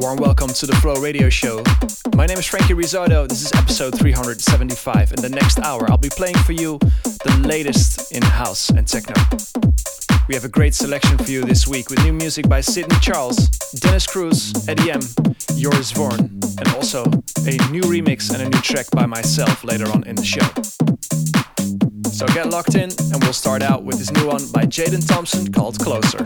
warm welcome to the Flow Radio Show. My name is Franky Rizardo. This is episode 375. In the next hour, I'll be playing for you the latest in house and techno. We have a great selection for you this week with new music by Sidney Charles, Dennis Cruz, Eddie M, Joris Voorn, and also a new remix and a new track by myself later on in the show. So get locked in, and we'll start out with this new one by Jaden Thompson called Closer.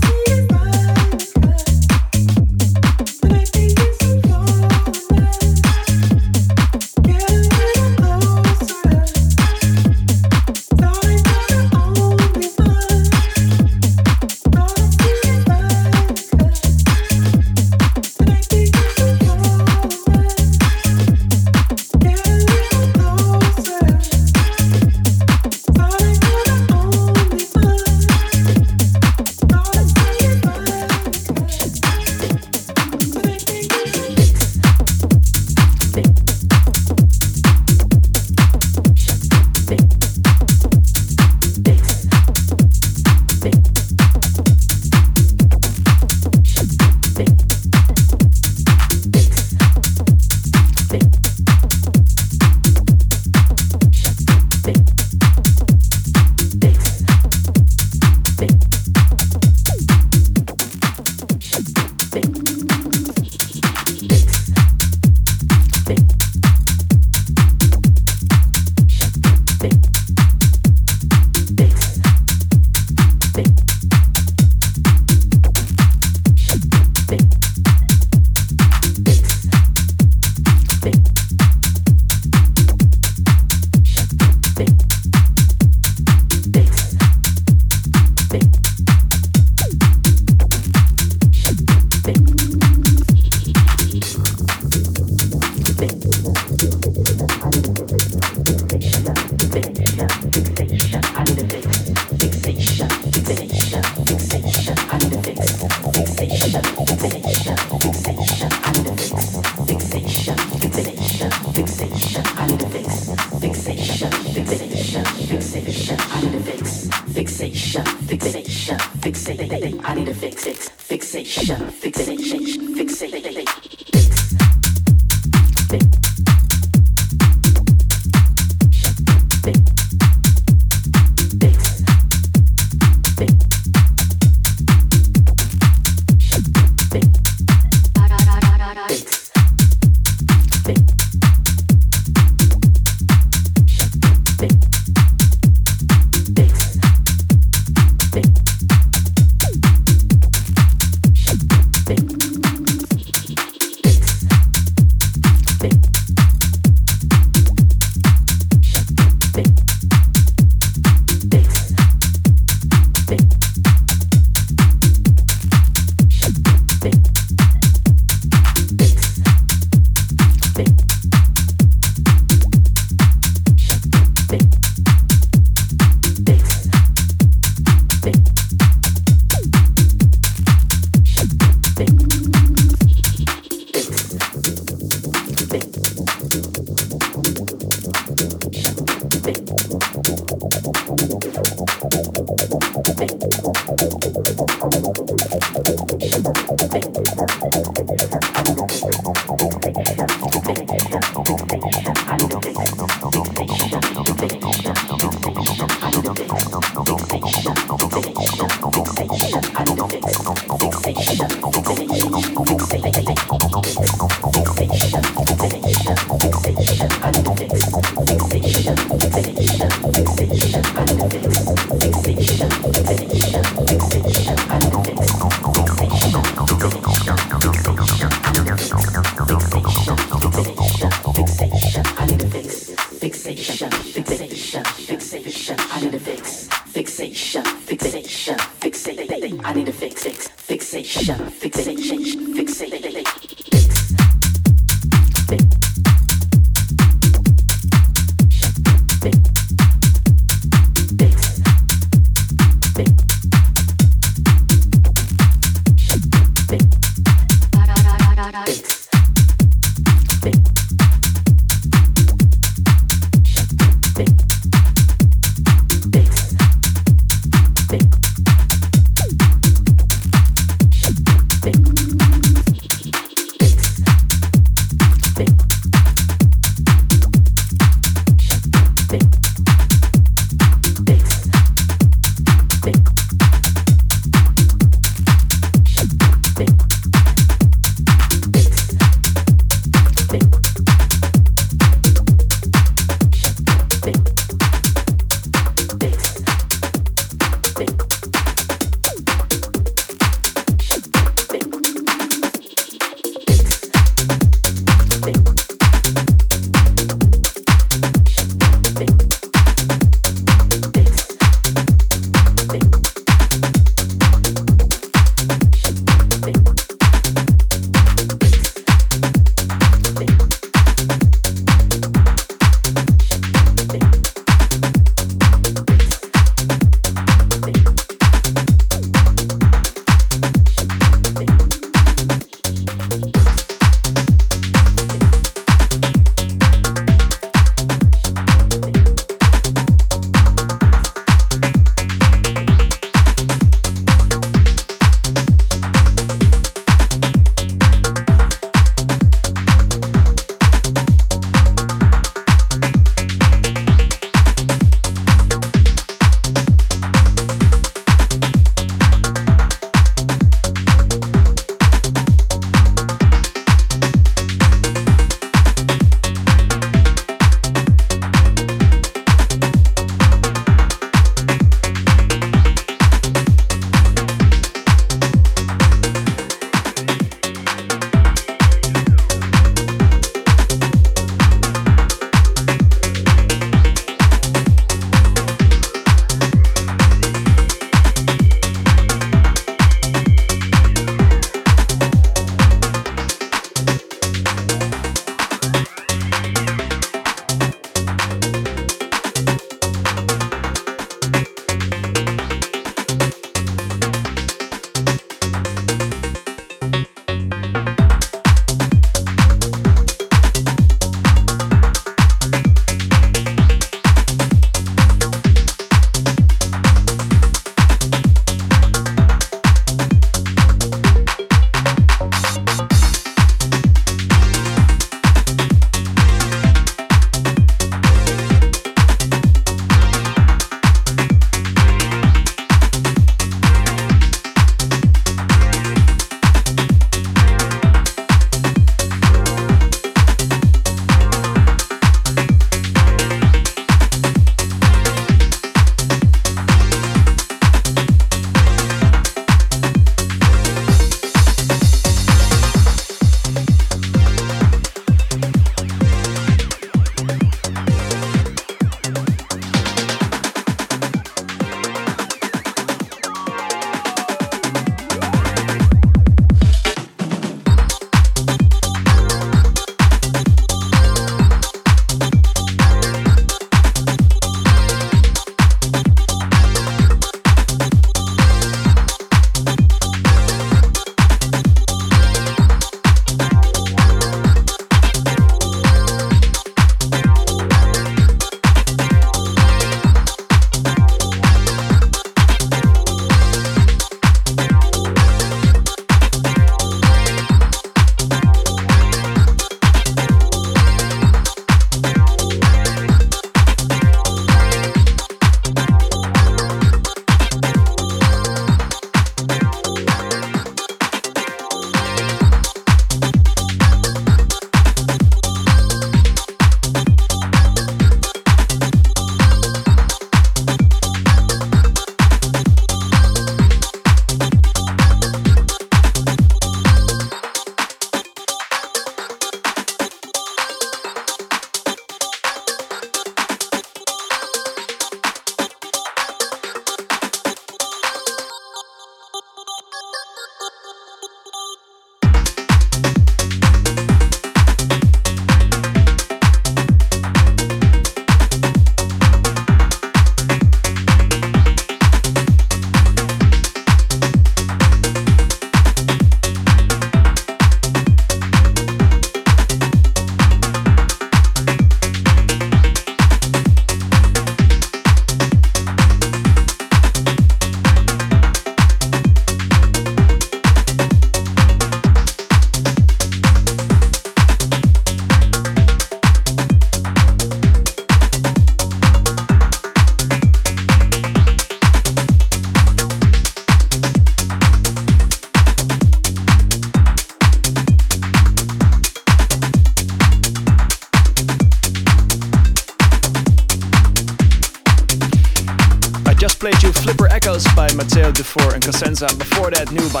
Before that, new by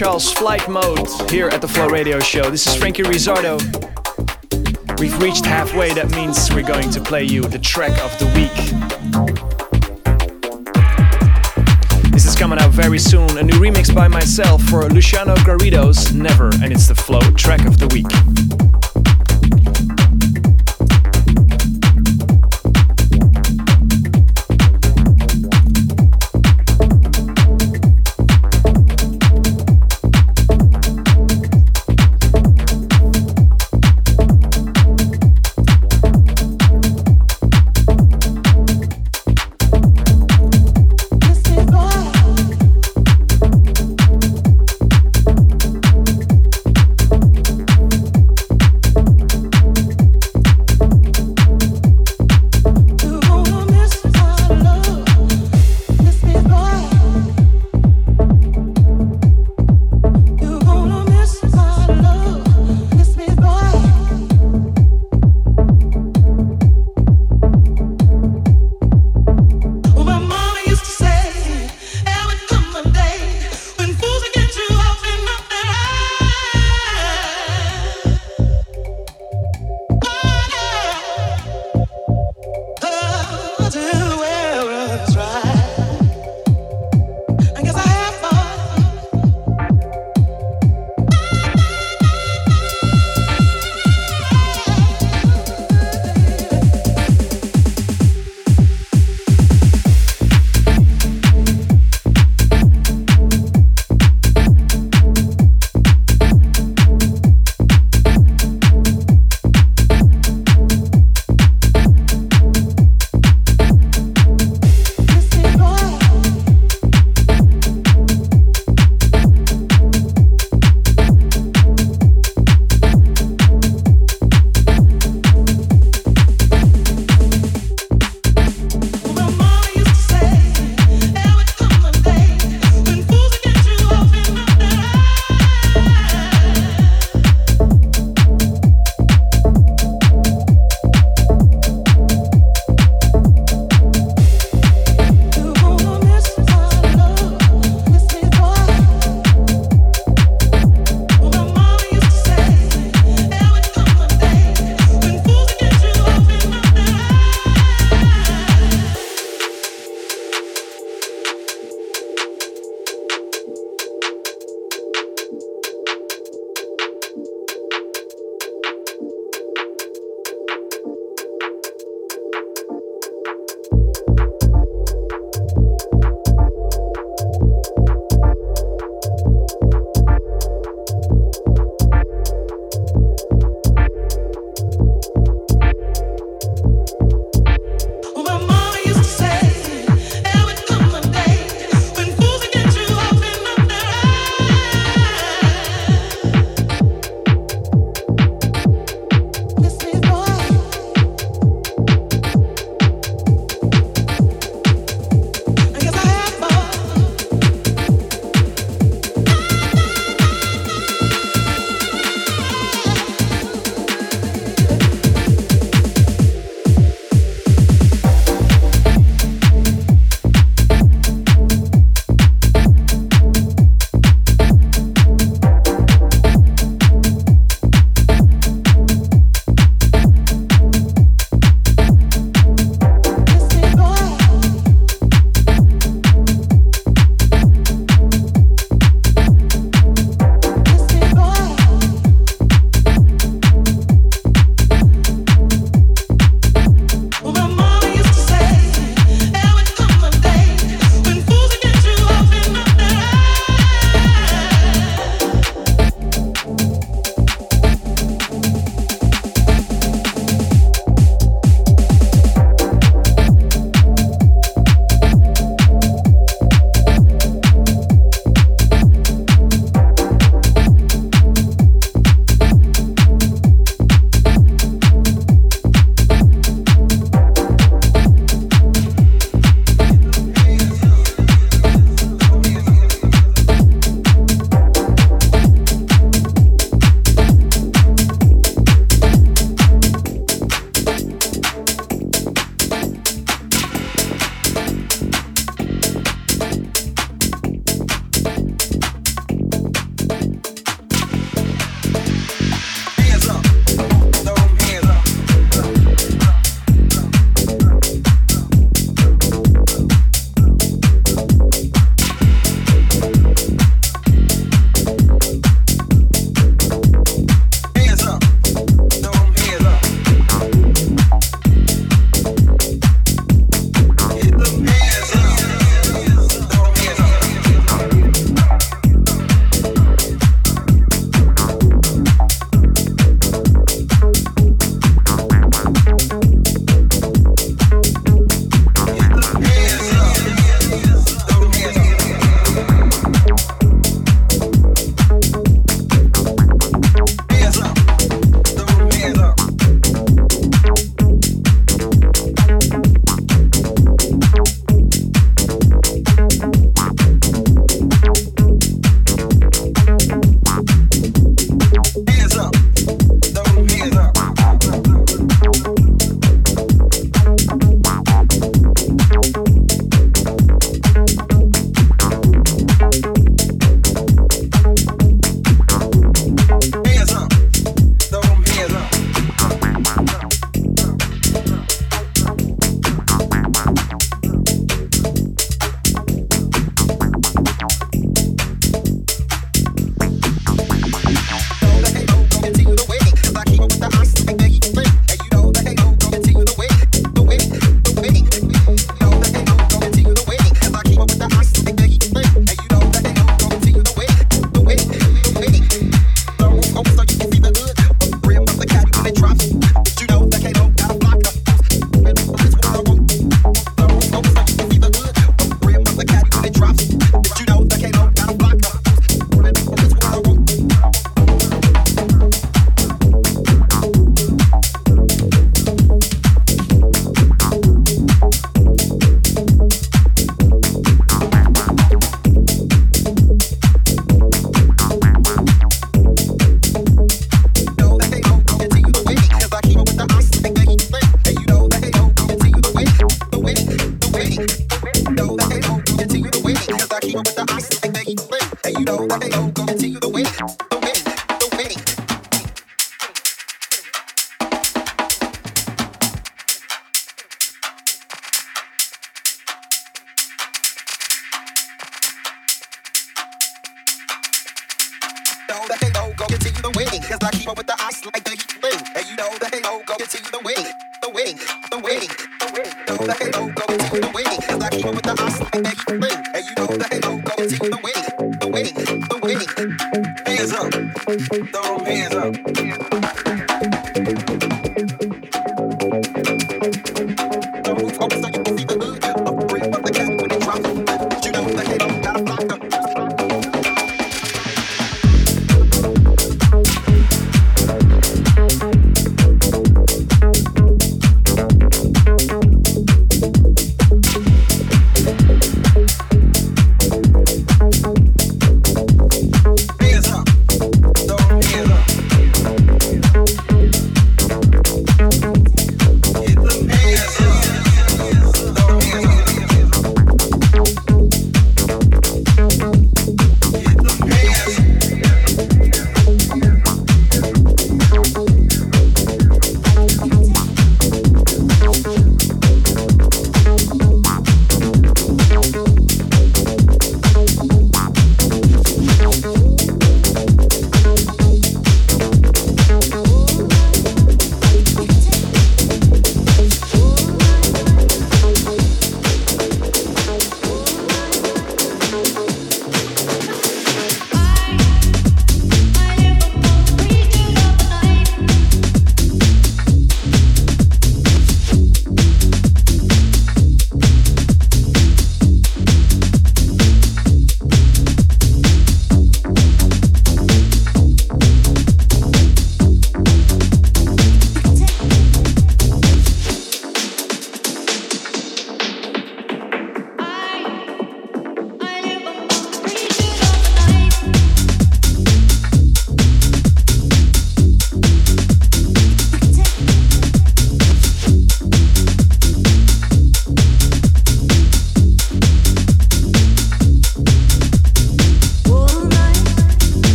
Charles Flight Mode here at the Flow Radio Show. This is Franky Rizardo. We've reached halfway, that means we're going to play you the track of the week. This is coming out very soon, a new remix by myself for Luciano Garrido's Never, and it's the Flow track of the week.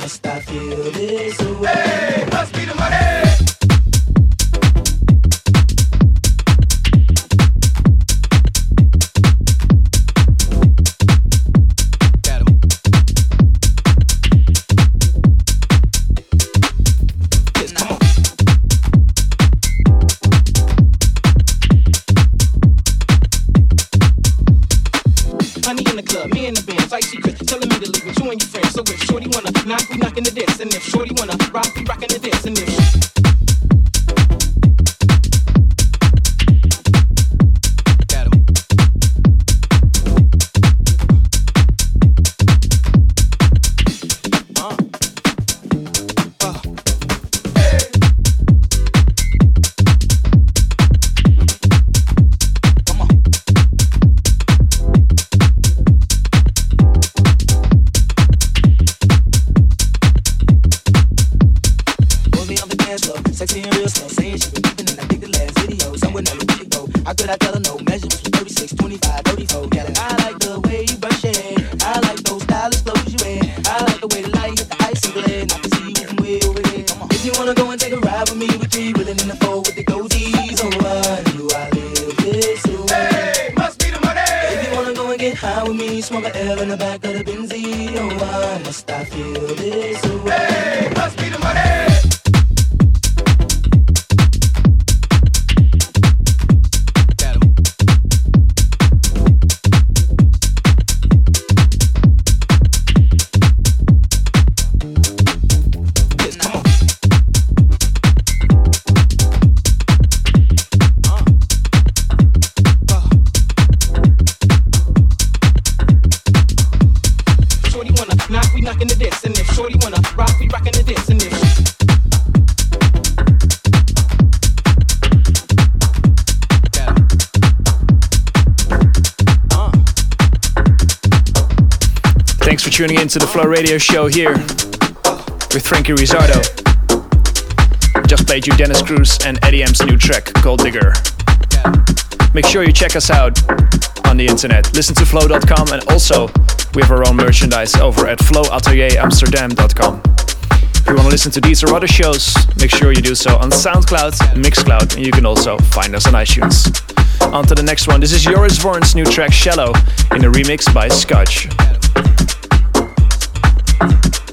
must I feel this way? Hey, must be the money. Tuning in to the Flow Radio Show here with Franky Rizardo. Just played you Dennis Cruz and Eddie M's new track called Digger. Make sure you check us out on the internet. Listen to flow.com and also we have our own merchandise over at flowatelieramsterdam.com. If you want to listen to these or other shows, make sure you do so on SoundCloud, Mixcloud, and you can also find us on iTunes. On to the next one. This is Joris Voorn's new track Shallow in a remix by Scotch. Thank you.